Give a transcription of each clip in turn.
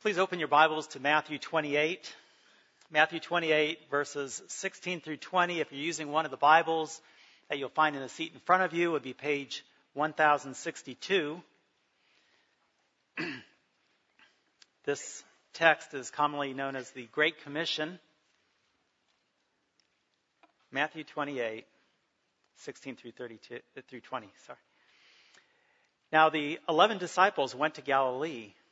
Please open your Bibles to Matthew 28. Matthew 28, verses 16 through 20. If you're using one of the Bibles that you'll find in the seat in front of you, would be page 1062. this text is commonly known as the Great Commission. Matthew 28, 16 through 32 uh, through 20. Sorry. Now the eleven disciples went to Galilee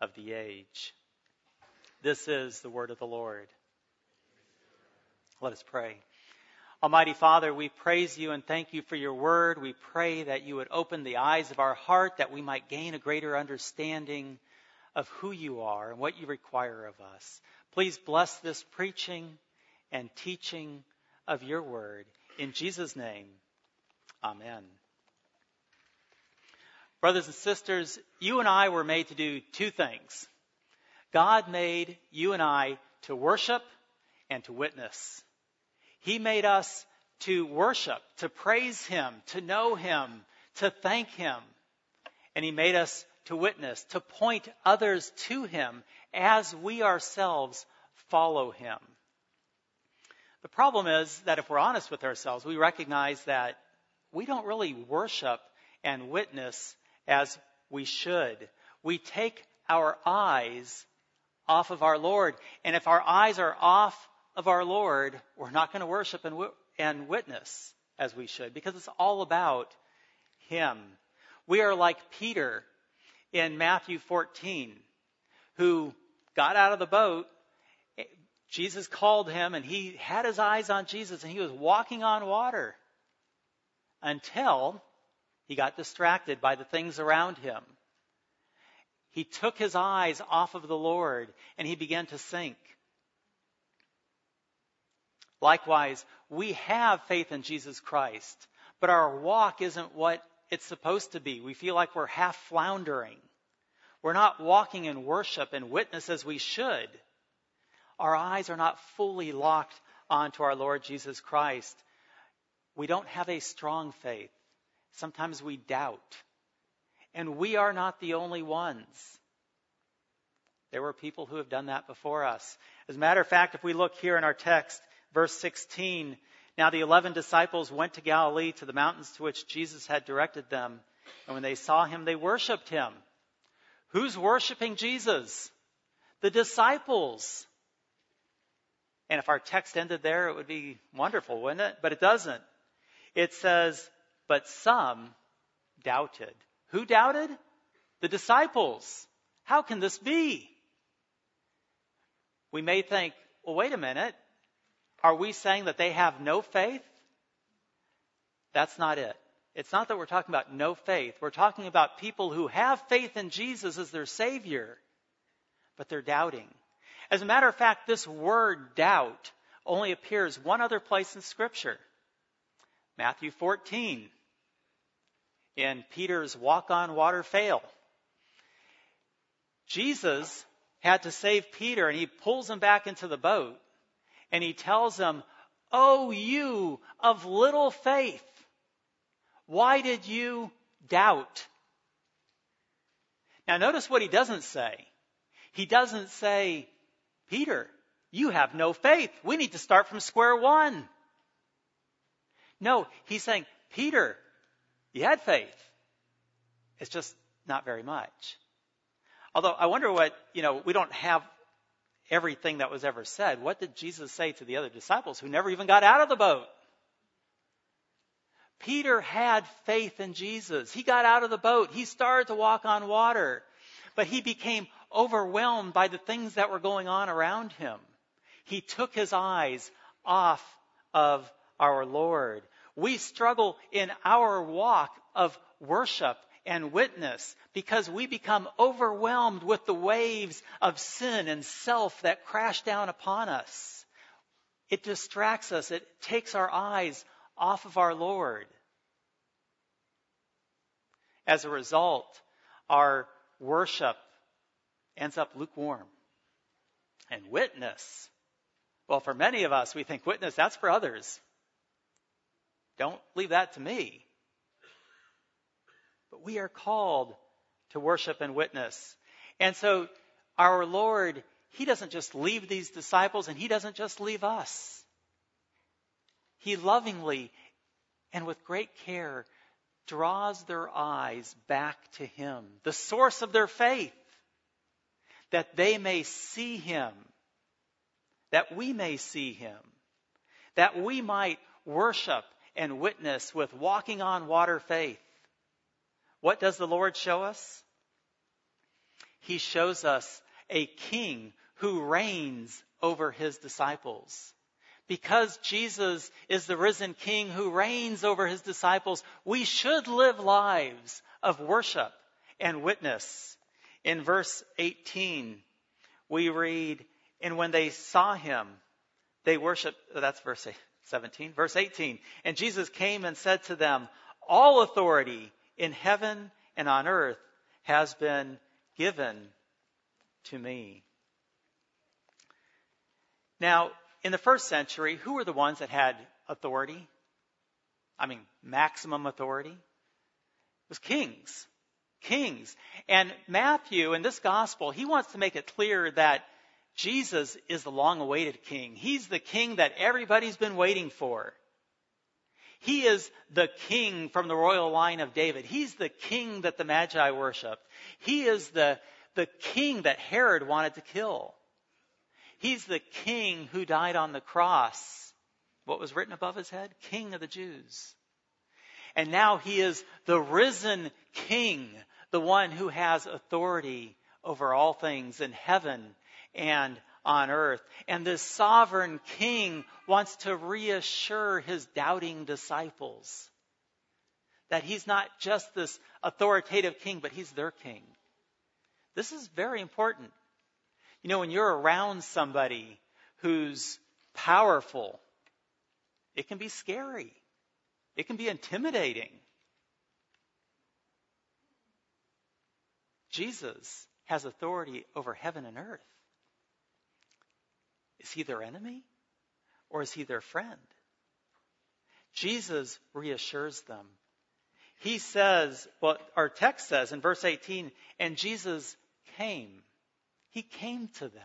of the age. This is the word of the Lord. Let us pray. Almighty Father, we praise you and thank you for your word. We pray that you would open the eyes of our heart that we might gain a greater understanding of who you are and what you require of us. Please bless this preaching and teaching of your word. In Jesus' name, amen. Brothers and sisters, you and I were made to do two things. God made you and I to worship and to witness. He made us to worship, to praise Him, to know Him, to thank Him. And He made us to witness, to point others to Him as we ourselves follow Him. The problem is that if we're honest with ourselves, we recognize that we don't really worship and witness as we should. We take our eyes off of our Lord. And if our eyes are off of our Lord, we're not going to worship and, and witness as we should because it's all about Him. We are like Peter in Matthew 14 who got out of the boat. Jesus called him and he had his eyes on Jesus and he was walking on water until he got distracted by the things around him. He took his eyes off of the Lord and he began to sink. Likewise, we have faith in Jesus Christ, but our walk isn't what it's supposed to be. We feel like we're half floundering. We're not walking in worship and witness as we should. Our eyes are not fully locked onto our Lord Jesus Christ. We don't have a strong faith. Sometimes we doubt. And we are not the only ones. There were people who have done that before us. As a matter of fact, if we look here in our text, verse 16, now the eleven disciples went to Galilee to the mountains to which Jesus had directed them. And when they saw him, they worshiped him. Who's worshiping Jesus? The disciples. And if our text ended there, it would be wonderful, wouldn't it? But it doesn't. It says, but some doubted. Who doubted? The disciples. How can this be? We may think, well, wait a minute. Are we saying that they have no faith? That's not it. It's not that we're talking about no faith. We're talking about people who have faith in Jesus as their Savior, but they're doubting. As a matter of fact, this word doubt only appears one other place in Scripture Matthew 14 in Peter's walk on water fail. Jesus had to save Peter and he pulls him back into the boat and he tells him, Oh, you of little faith, why did you doubt? Now notice what he doesn't say. He doesn't say, Peter, you have no faith. We need to start from square one. No, he's saying, Peter, you had faith. It's just not very much. Although I wonder what, you know, we don't have everything that was ever said. What did Jesus say to the other disciples who never even got out of the boat? Peter had faith in Jesus. He got out of the boat. He started to walk on water, but he became overwhelmed by the things that were going on around him. He took his eyes off of our Lord. We struggle in our walk of worship and witness because we become overwhelmed with the waves of sin and self that crash down upon us. It distracts us. It takes our eyes off of our Lord. As a result, our worship ends up lukewarm. And witness, well, for many of us, we think witness, that's for others. Don't leave that to me. But we are called to worship and witness. And so our Lord, He doesn't just leave these disciples and He doesn't just leave us. He lovingly and with great care draws their eyes back to Him, the source of their faith, that they may see Him, that we may see Him, that we might worship and witness with walking on water faith. What does the Lord show us? He shows us a king who reigns over his disciples. Because Jesus is the risen king who reigns over his disciples, we should live lives of worship and witness. In verse 18, we read, And when they saw him, they worshiped, that's verse 17. Verse 18. And Jesus came and said to them, All authority in heaven and on earth has been given to me. Now, in the first century, who were the ones that had authority? I mean, maximum authority? It was kings. Kings. And Matthew, in this gospel, he wants to make it clear that Jesus is the long awaited king. He's the king that everybody's been waiting for. He is the king from the royal line of David. He's the king that the Magi worshiped. He is the, the king that Herod wanted to kill. He's the king who died on the cross. What was written above his head? King of the Jews. And now he is the risen king, the one who has authority over all things in heaven and on earth. And this sovereign king wants to reassure his doubting disciples that he's not just this authoritative king, but he's their king. This is very important. You know, when you're around somebody who's powerful, it can be scary. It can be intimidating. Jesus has authority over heaven and earth. Is he their enemy or is he their friend? Jesus reassures them. He says, what our text says in verse 18, and Jesus came. He came to them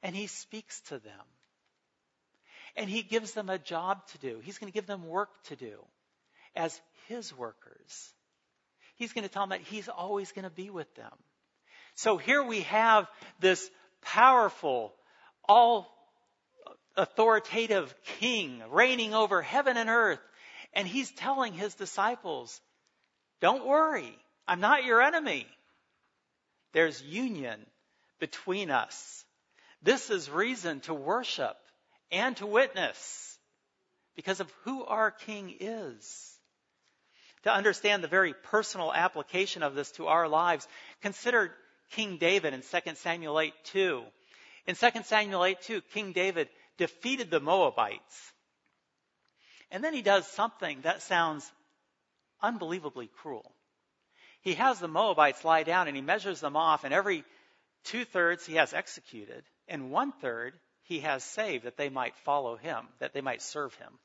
and he speaks to them. And he gives them a job to do. He's going to give them work to do as his workers. He's going to tell them that he's always going to be with them. So here we have this powerful, all authoritative king reigning over heaven and earth. And he's telling his disciples, don't worry, I'm not your enemy. There's union between us. This is reason to worship and to witness because of who our king is. To understand the very personal application of this to our lives, consider King David in 2 Samuel 8 2. In 2 Samuel 8 2, King David defeated the Moabites. And then he does something that sounds unbelievably cruel. He has the Moabites lie down and he measures them off, and every two thirds he has executed, and one third he has saved that they might follow him, that they might serve him.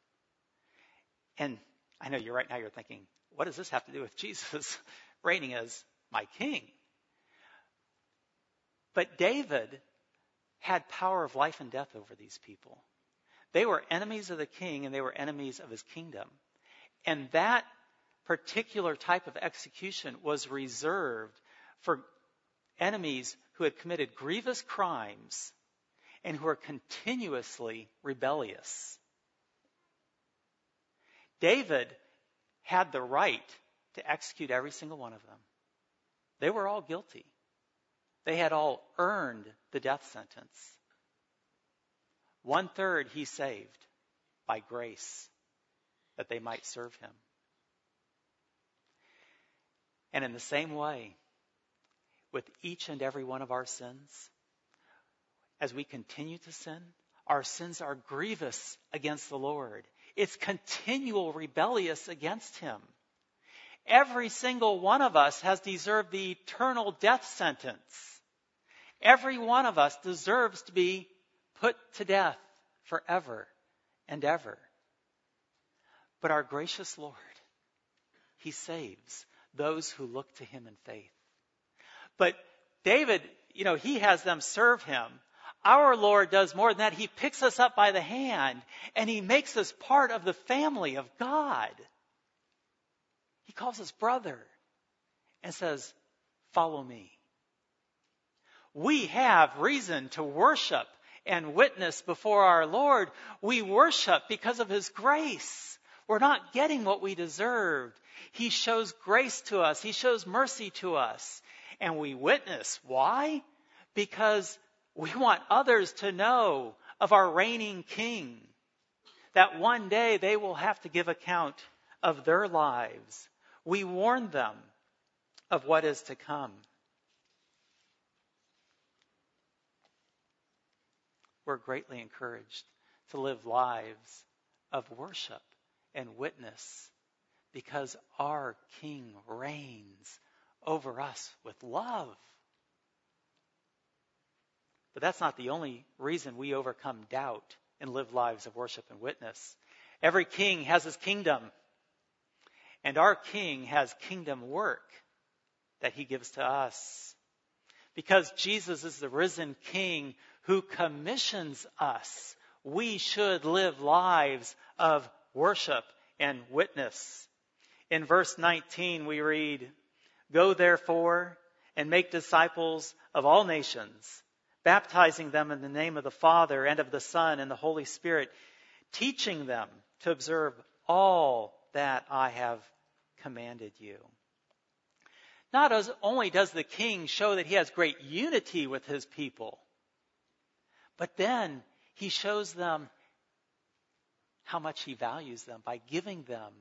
And I know you're right now, you're thinking, what does this have to do with Jesus reigning as my king? But David had power of life and death over these people. They were enemies of the king and they were enemies of his kingdom. And that particular type of execution was reserved for enemies who had committed grievous crimes and who were continuously rebellious. David had the right to execute every single one of them. They were all guilty. They had all earned the death sentence. One third he saved by grace that they might serve him. And in the same way, with each and every one of our sins, as we continue to sin, our sins are grievous against the Lord. It's continual rebellious against Him. Every single one of us has deserved the eternal death sentence. Every one of us deserves to be put to death forever and ever. But our gracious Lord, He saves those who look to Him in faith. But David, you know, he has them serve Him. Our Lord does more than that. He picks us up by the hand and He makes us part of the family of God. He calls us brother and says, Follow me. We have reason to worship and witness before our Lord. We worship because of His grace. We're not getting what we deserved. He shows grace to us. He shows mercy to us. And we witness. Why? Because we want others to know of our reigning King. That one day they will have to give account of their lives. We warn them of what is to come. We're greatly encouraged to live lives of worship and witness because our King reigns over us with love. But that's not the only reason we overcome doubt and live lives of worship and witness. Every king has his kingdom. And our king has kingdom work that he gives to us. Because Jesus is the risen king who commissions us, we should live lives of worship and witness. In verse 19, we read, Go therefore and make disciples of all nations, baptizing them in the name of the Father and of the Son and the Holy Spirit, teaching them to observe all that I have commanded you. Not as only does the king show that he has great unity with his people, but then he shows them how much he values them by giving them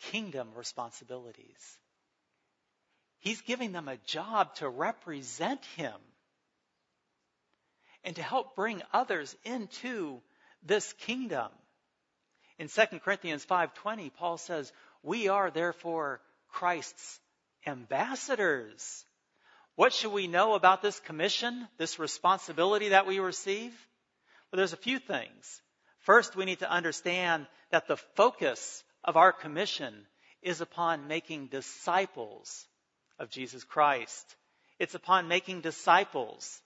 kingdom responsibilities. He's giving them a job to represent him and to help bring others into this kingdom. In 2 Corinthians 5:20, Paul says, "We are therefore Christ's ambassadors." What should we know about this commission, this responsibility that we receive? Well, there's a few things. First, we need to understand that the focus of our commission is upon making disciples of Jesus Christ. It's upon making disciples.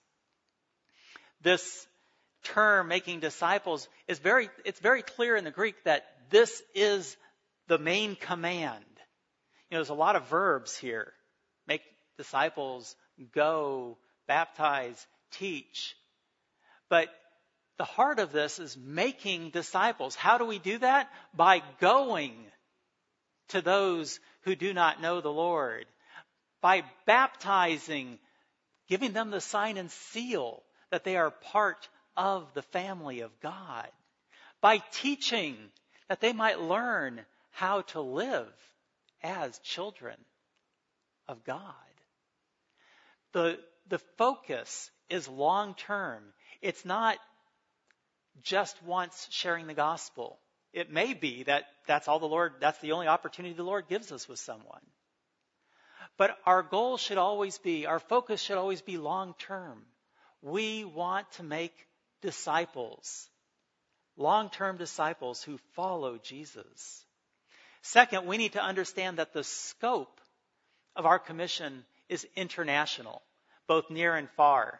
This term, making disciples, is very, it's very clear in the Greek that this is the main command. Know, there's a lot of verbs here. Make disciples, go, baptize, teach. But the heart of this is making disciples. How do we do that? By going to those who do not know the Lord. By baptizing, giving them the sign and seal that they are part of the family of God. By teaching that they might learn how to live as children of God. The, the focus is long term. It's not just once sharing the gospel. It may be that that's all the Lord, that's the only opportunity the Lord gives us with someone. But our goal should always be, our focus should always be long term. We want to make disciples, long term disciples who follow Jesus. Second, we need to understand that the scope of our commission is international, both near and far.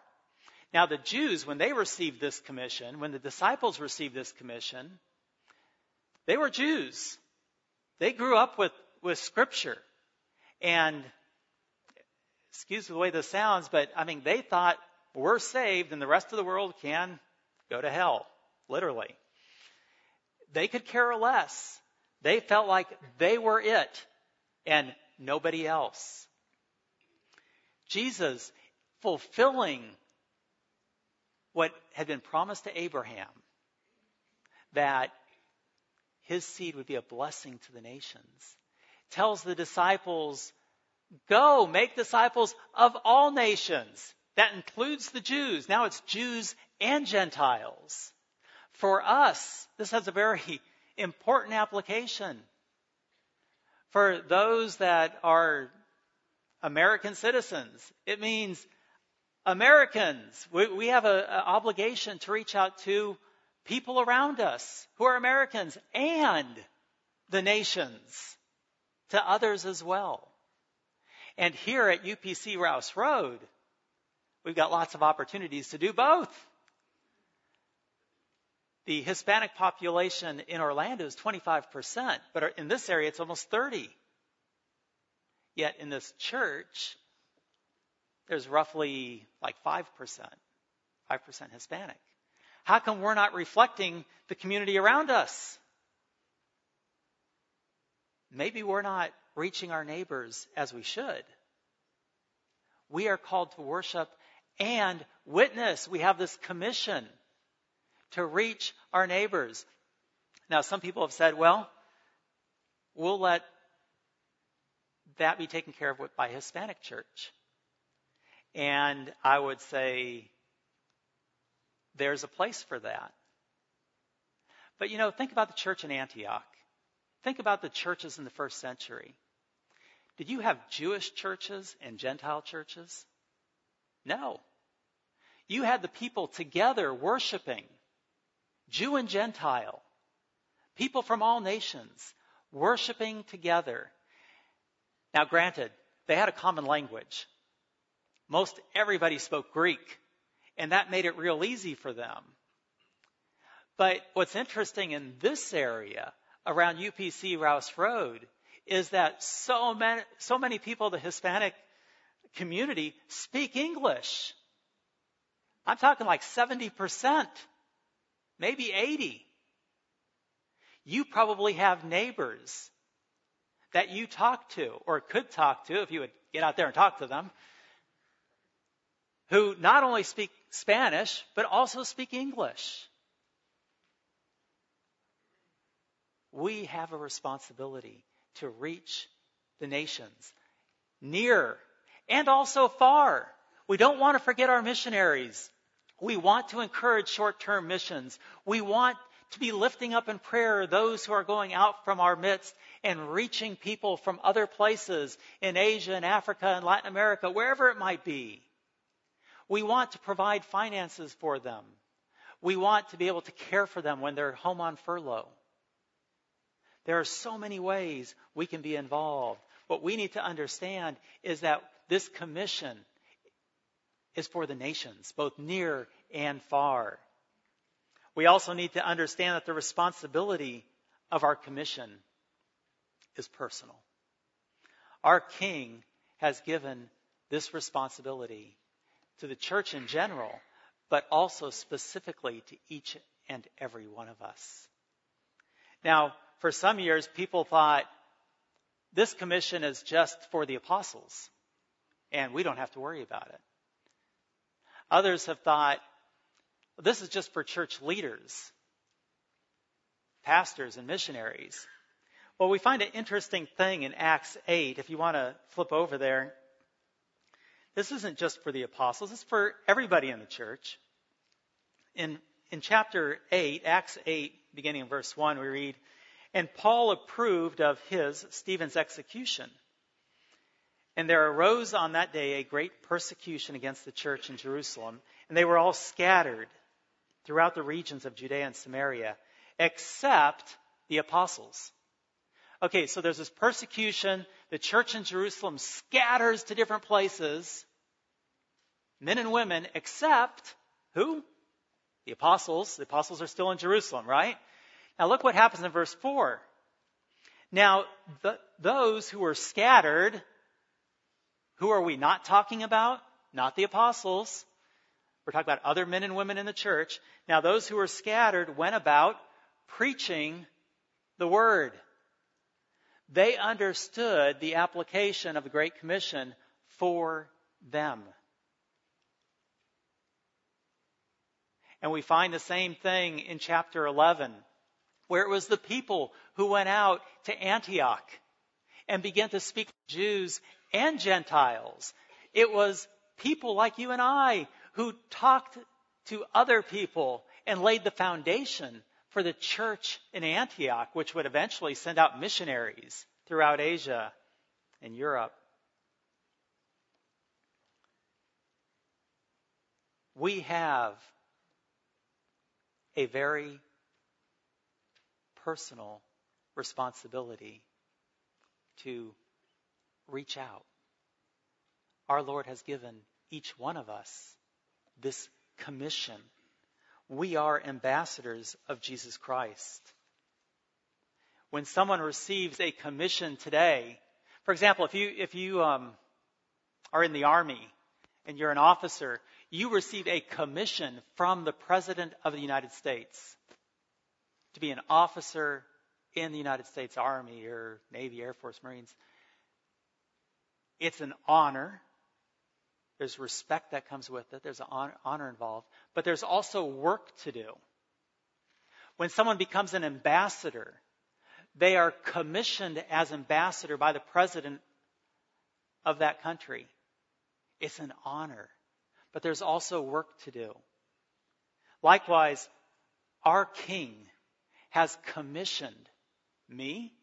Now, the Jews, when they received this commission, when the disciples received this commission, they were Jews. They grew up with, with Scripture. And, excuse the way this sounds, but I mean, they thought we're saved and the rest of the world can go to hell, literally. They could care less. They felt like they were it and nobody else. Jesus fulfilling what had been promised to Abraham that his seed would be a blessing to the nations tells the disciples Go make disciples of all nations. That includes the Jews. Now it's Jews and Gentiles. For us, this has a very important application. For those that are American citizens, it means Americans. We, we have an obligation to reach out to people around us who are Americans and the nations, to others as well. And here at UPC Rouse Road, we've got lots of opportunities to do both. The Hispanic population in Orlando is 25%, but in this area it's almost 30. Yet in this church, there's roughly like 5%, 5% Hispanic. How come we're not reflecting the community around us? Maybe we're not reaching our neighbors as we should. We are called to worship and witness. We have this commission to reach our neighbors. Now, some people have said, well, we'll let that be taken care of by Hispanic church. And I would say there's a place for that. But you know, think about the church in Antioch. Think about the churches in the first century. Did you have Jewish churches and Gentile churches? No. You had the people together worshiping, Jew and Gentile, people from all nations worshiping together. Now, granted, they had a common language. Most everybody spoke Greek, and that made it real easy for them. But what's interesting in this area around UPC Rouse Road is that so many, so many people, the Hispanic community, speak English. I'm talking like 70%, maybe 80. You probably have neighbors that you talk to or could talk to if you would get out there and talk to them who not only speak Spanish, but also speak English. We have a responsibility to reach the nations near and also far. We don't want to forget our missionaries. We want to encourage short-term missions. We want to be lifting up in prayer those who are going out from our midst and reaching people from other places in Asia and Africa and Latin America, wherever it might be. We want to provide finances for them. We want to be able to care for them when they're home on furlough. There are so many ways we can be involved. What we need to understand is that this commission is for the nations, both near and far. We also need to understand that the responsibility of our commission is personal. Our King has given this responsibility to the church in general, but also specifically to each and every one of us. Now, for some years, people thought this commission is just for the apostles, and we don't have to worry about it. Others have thought this is just for church leaders, pastors, and missionaries. Well, we find an interesting thing in Acts 8, if you want to flip over there. This isn't just for the apostles, it's for everybody in the church. In, in chapter 8, Acts 8, beginning in verse 1, we read, And Paul approved of his, Stephen's execution. And there arose on that day a great persecution against the church in Jerusalem, and they were all scattered throughout the regions of Judea and Samaria, except the apostles. Okay, so there's this persecution. The church in Jerusalem scatters to different places, men and women, except who? The apostles. The apostles are still in Jerusalem, right? Now look what happens in verse 4. Now, the, those who were scattered, who are we not talking about? Not the apostles. We're talking about other men and women in the church. Now, those who were scattered went about preaching the word. They understood the application of the Great Commission for them. And we find the same thing in chapter 11, where it was the people who went out to Antioch and began to speak to Jews and Gentiles. It was people like you and I who talked to other people and laid the foundation for the church in Antioch, which would eventually send out missionaries throughout Asia and Europe. We have a very personal responsibility to reach out. Our Lord has given each one of us this commission. We are ambassadors of Jesus Christ. When someone receives a commission today, for example, if you, if you um, are in the army and you're an officer, you receive a commission from the President of the United States to be an officer in the United States Army or Navy, Air Force, Marines. It's an honor. There's respect that comes with it. There's an honor involved. But there's also work to do. When someone becomes an ambassador, they are commissioned as ambassador by the president of that country. It's an honor. But there's also work to do. Likewise, our king has commissioned me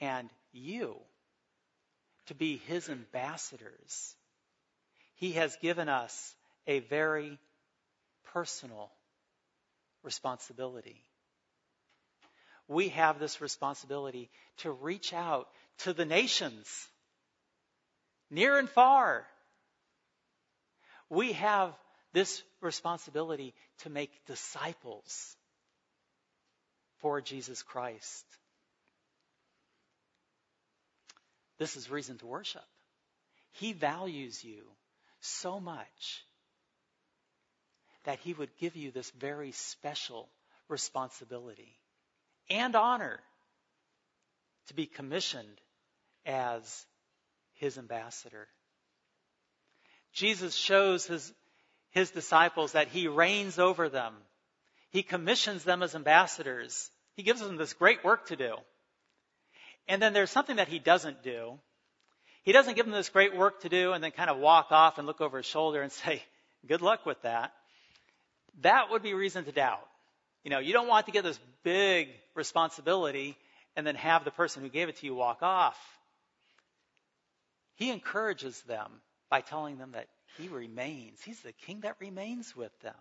and you to be his ambassadors. He has given us a very personal responsibility. We have this responsibility to reach out to the nations, near and far. We have this responsibility to make disciples for Jesus Christ. This is reason to worship. He values you so much that he would give you this very special responsibility and honor to be commissioned as his ambassador. Jesus shows his, his disciples that he reigns over them he commissions them as ambassadors. He gives them this great work to do. And then there's something that he doesn't do. He doesn't give them this great work to do and then kind of walk off and look over his shoulder and say, good luck with that. That would be reason to doubt. You know, you don't want to get this big responsibility and then have the person who gave it to you walk off. He encourages them by telling them that he remains. He's the king that remains with them.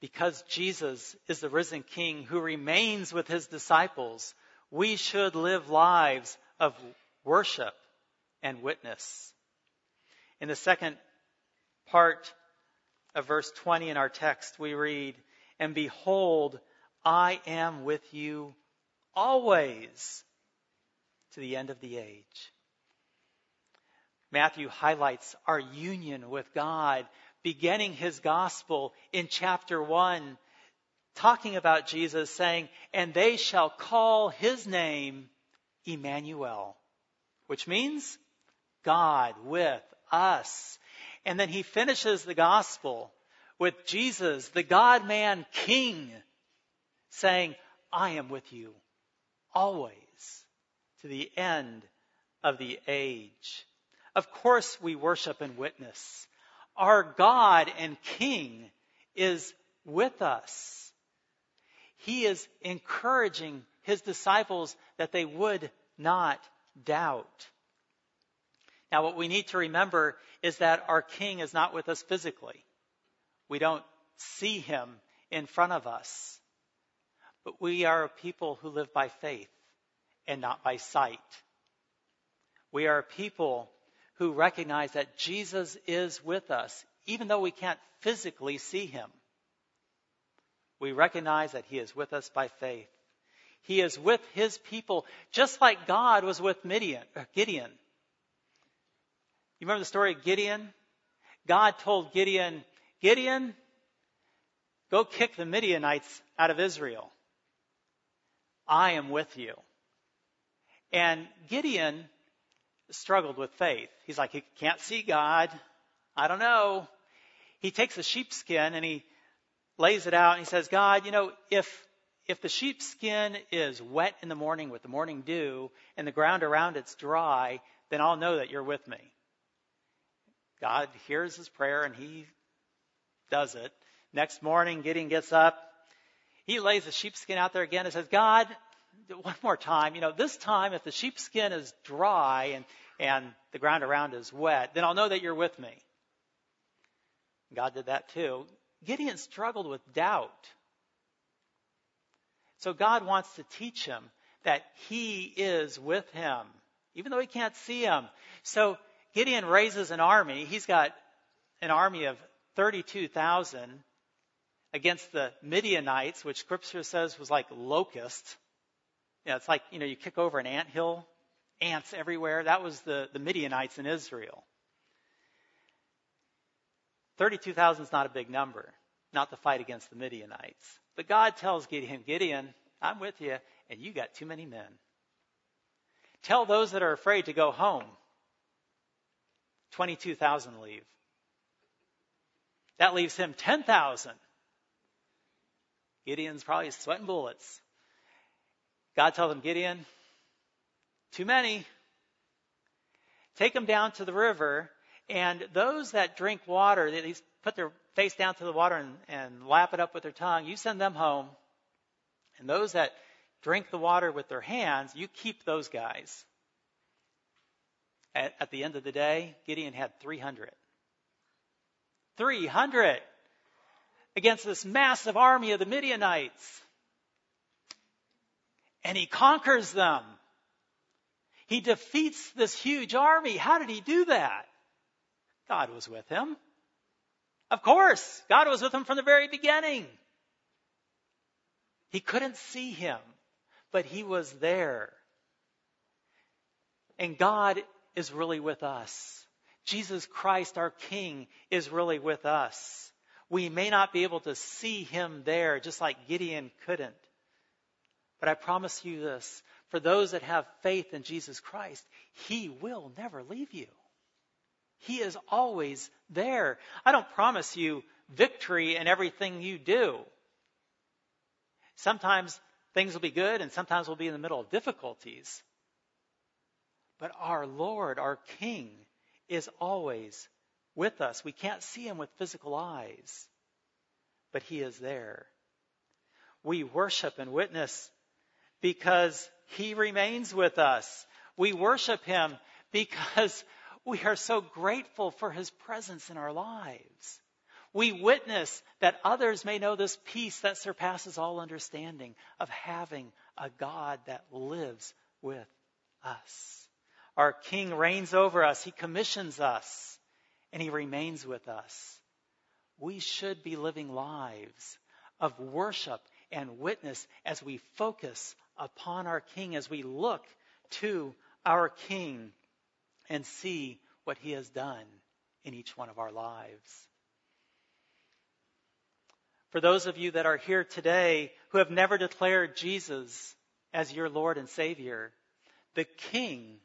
Because Jesus is the risen King who remains with his disciples, we should live lives of worship and witness. In the second part of verse 20 in our text, we read, And behold, I am with you always to the end of the age. Matthew highlights our union with God beginning his gospel in chapter 1, talking about Jesus, saying, And they shall call his name Emmanuel, which means God with us. And then he finishes the gospel with Jesus, the God man King, saying, I am with you always to the end of the age. Of course, we worship and witness our God and King is with us. He is encouraging his disciples that they would not doubt. Now, what we need to remember is that our King is not with us physically. We don't see him in front of us. But we are a people who live by faith and not by sight. We are a people who recognize that Jesus is with us, even though we can't physically see him. We recognize that he is with us by faith. He is with his people, just like God was with Midian, uh, Gideon. You remember the story of Gideon? God told Gideon, Gideon, go kick the Midianites out of Israel. I am with you. And Gideon struggled with faith. He's like, he can't see God. I don't know. He takes a sheepskin and he lays it out and he says, God, you know, if, if the sheepskin is wet in the morning with the morning dew and the ground around it's dry, then I'll know that you're with me. God hears his prayer and he does it. Next morning, Gideon gets up. He lays the sheepskin out there again and says, God, one more time, you know, this time if the sheepskin is dry and, and the ground around is wet, then I'll know that you're with me. God did that too. Gideon struggled with doubt. So God wants to teach him that he is with him, even though he can't see him. So Gideon raises an army. He's got an army of 32,000 against the Midianites, which scripture says was like locusts. Yeah, it's like, you know, you kick over an ant hill, ants everywhere. That was the, the Midianites in Israel. 32,000 is not a big number, not the fight against the Midianites. But God tells Gideon, Gideon, I'm with you, and you got too many men. Tell those that are afraid to go home. 22,000 leave. That leaves him 10,000. Gideon's probably sweating bullets. God tells him, Gideon, too many. Take them down to the river, and those that drink water, they put their face down to the water and, and lap it up with their tongue, you send them home. And those that drink the water with their hands, you keep those guys. At, at the end of the day, Gideon had 300. 300 against this massive army of the Midianites. And he conquers them. He defeats this huge army. How did he do that? God was with him. Of course, God was with him from the very beginning. He couldn't see him, but he was there. And God is really with us. Jesus Christ, our King, is really with us. We may not be able to see him there, just like Gideon couldn't. But I promise you this for those that have faith in Jesus Christ, he will never leave you. He is always there. I don't promise you victory in everything you do. Sometimes things will be good and sometimes we'll be in the middle of difficulties. But our Lord, our King, is always with us. We can't see him with physical eyes, but he is there. We worship and witness because he remains with us. We worship him because we are so grateful for his presence in our lives. We witness that others may know this peace that surpasses all understanding of having a God that lives with us. Our King reigns over us. He commissions us and he remains with us. We should be living lives of worship and witness as we focus upon our King, as we look to our King and see what he has done in each one of our lives. For those of you that are here today who have never declared Jesus as your Lord and Savior, the King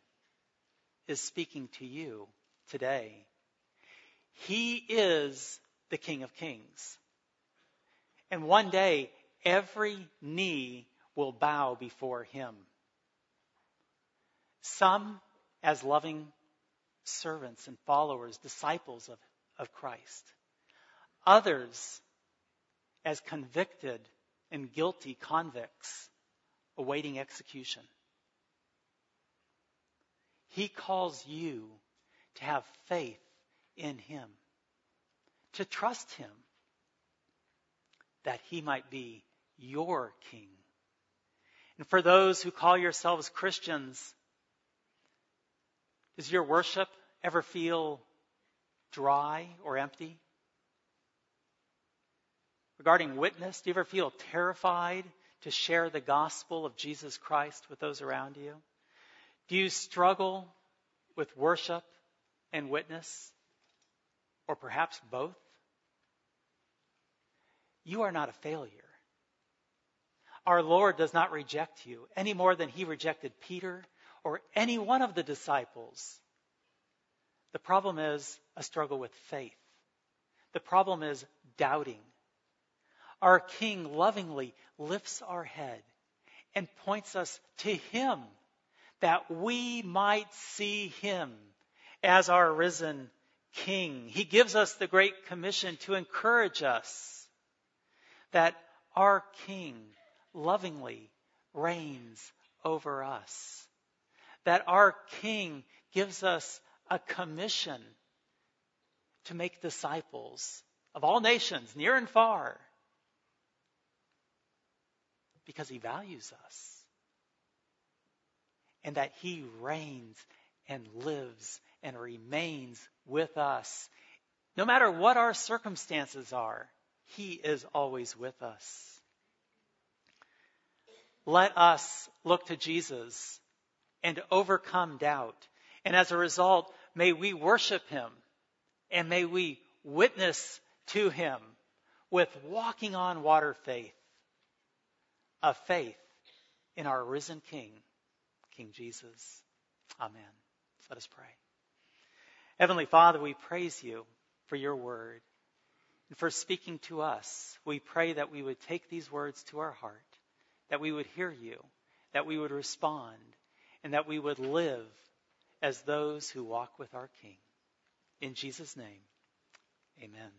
is speaking to you today. He is the King of Kings. And one day, every knee will bow before him. Some as loving servants and followers, disciples of, of Christ. Others as convicted and guilty convicts awaiting execution. He calls you to have faith in Him, to trust Him, that He might be your King. And for those who call yourselves Christians, does your worship ever feel dry or empty? Regarding witness, do you ever feel terrified to share the gospel of Jesus Christ with those around you? Do you struggle with worship and witness? Or perhaps both? You are not a failure. Our Lord does not reject you any more than he rejected Peter or any one of the disciples. The problem is a struggle with faith. The problem is doubting. our King lovingly lifts our head and points us to Him that we might see Him as our risen King. He gives us the Great Commission to encourage us that our King lovingly reigns over us. That our King gives us a commission to make disciples of all nations, near and far, because he values us. And that he reigns and lives and remains with us. No matter what our circumstances are, he is always with us. Let us look to Jesus and overcome doubt. And as a result, may we worship him and may we witness to him with walking on water faith, a faith in our risen King, King Jesus. Amen. Let us pray. Heavenly Father, we praise you for your word and for speaking to us. We pray that we would take these words to our heart, that we would hear you, that we would respond, and that we would live as those who walk with our King. In Jesus' name, amen.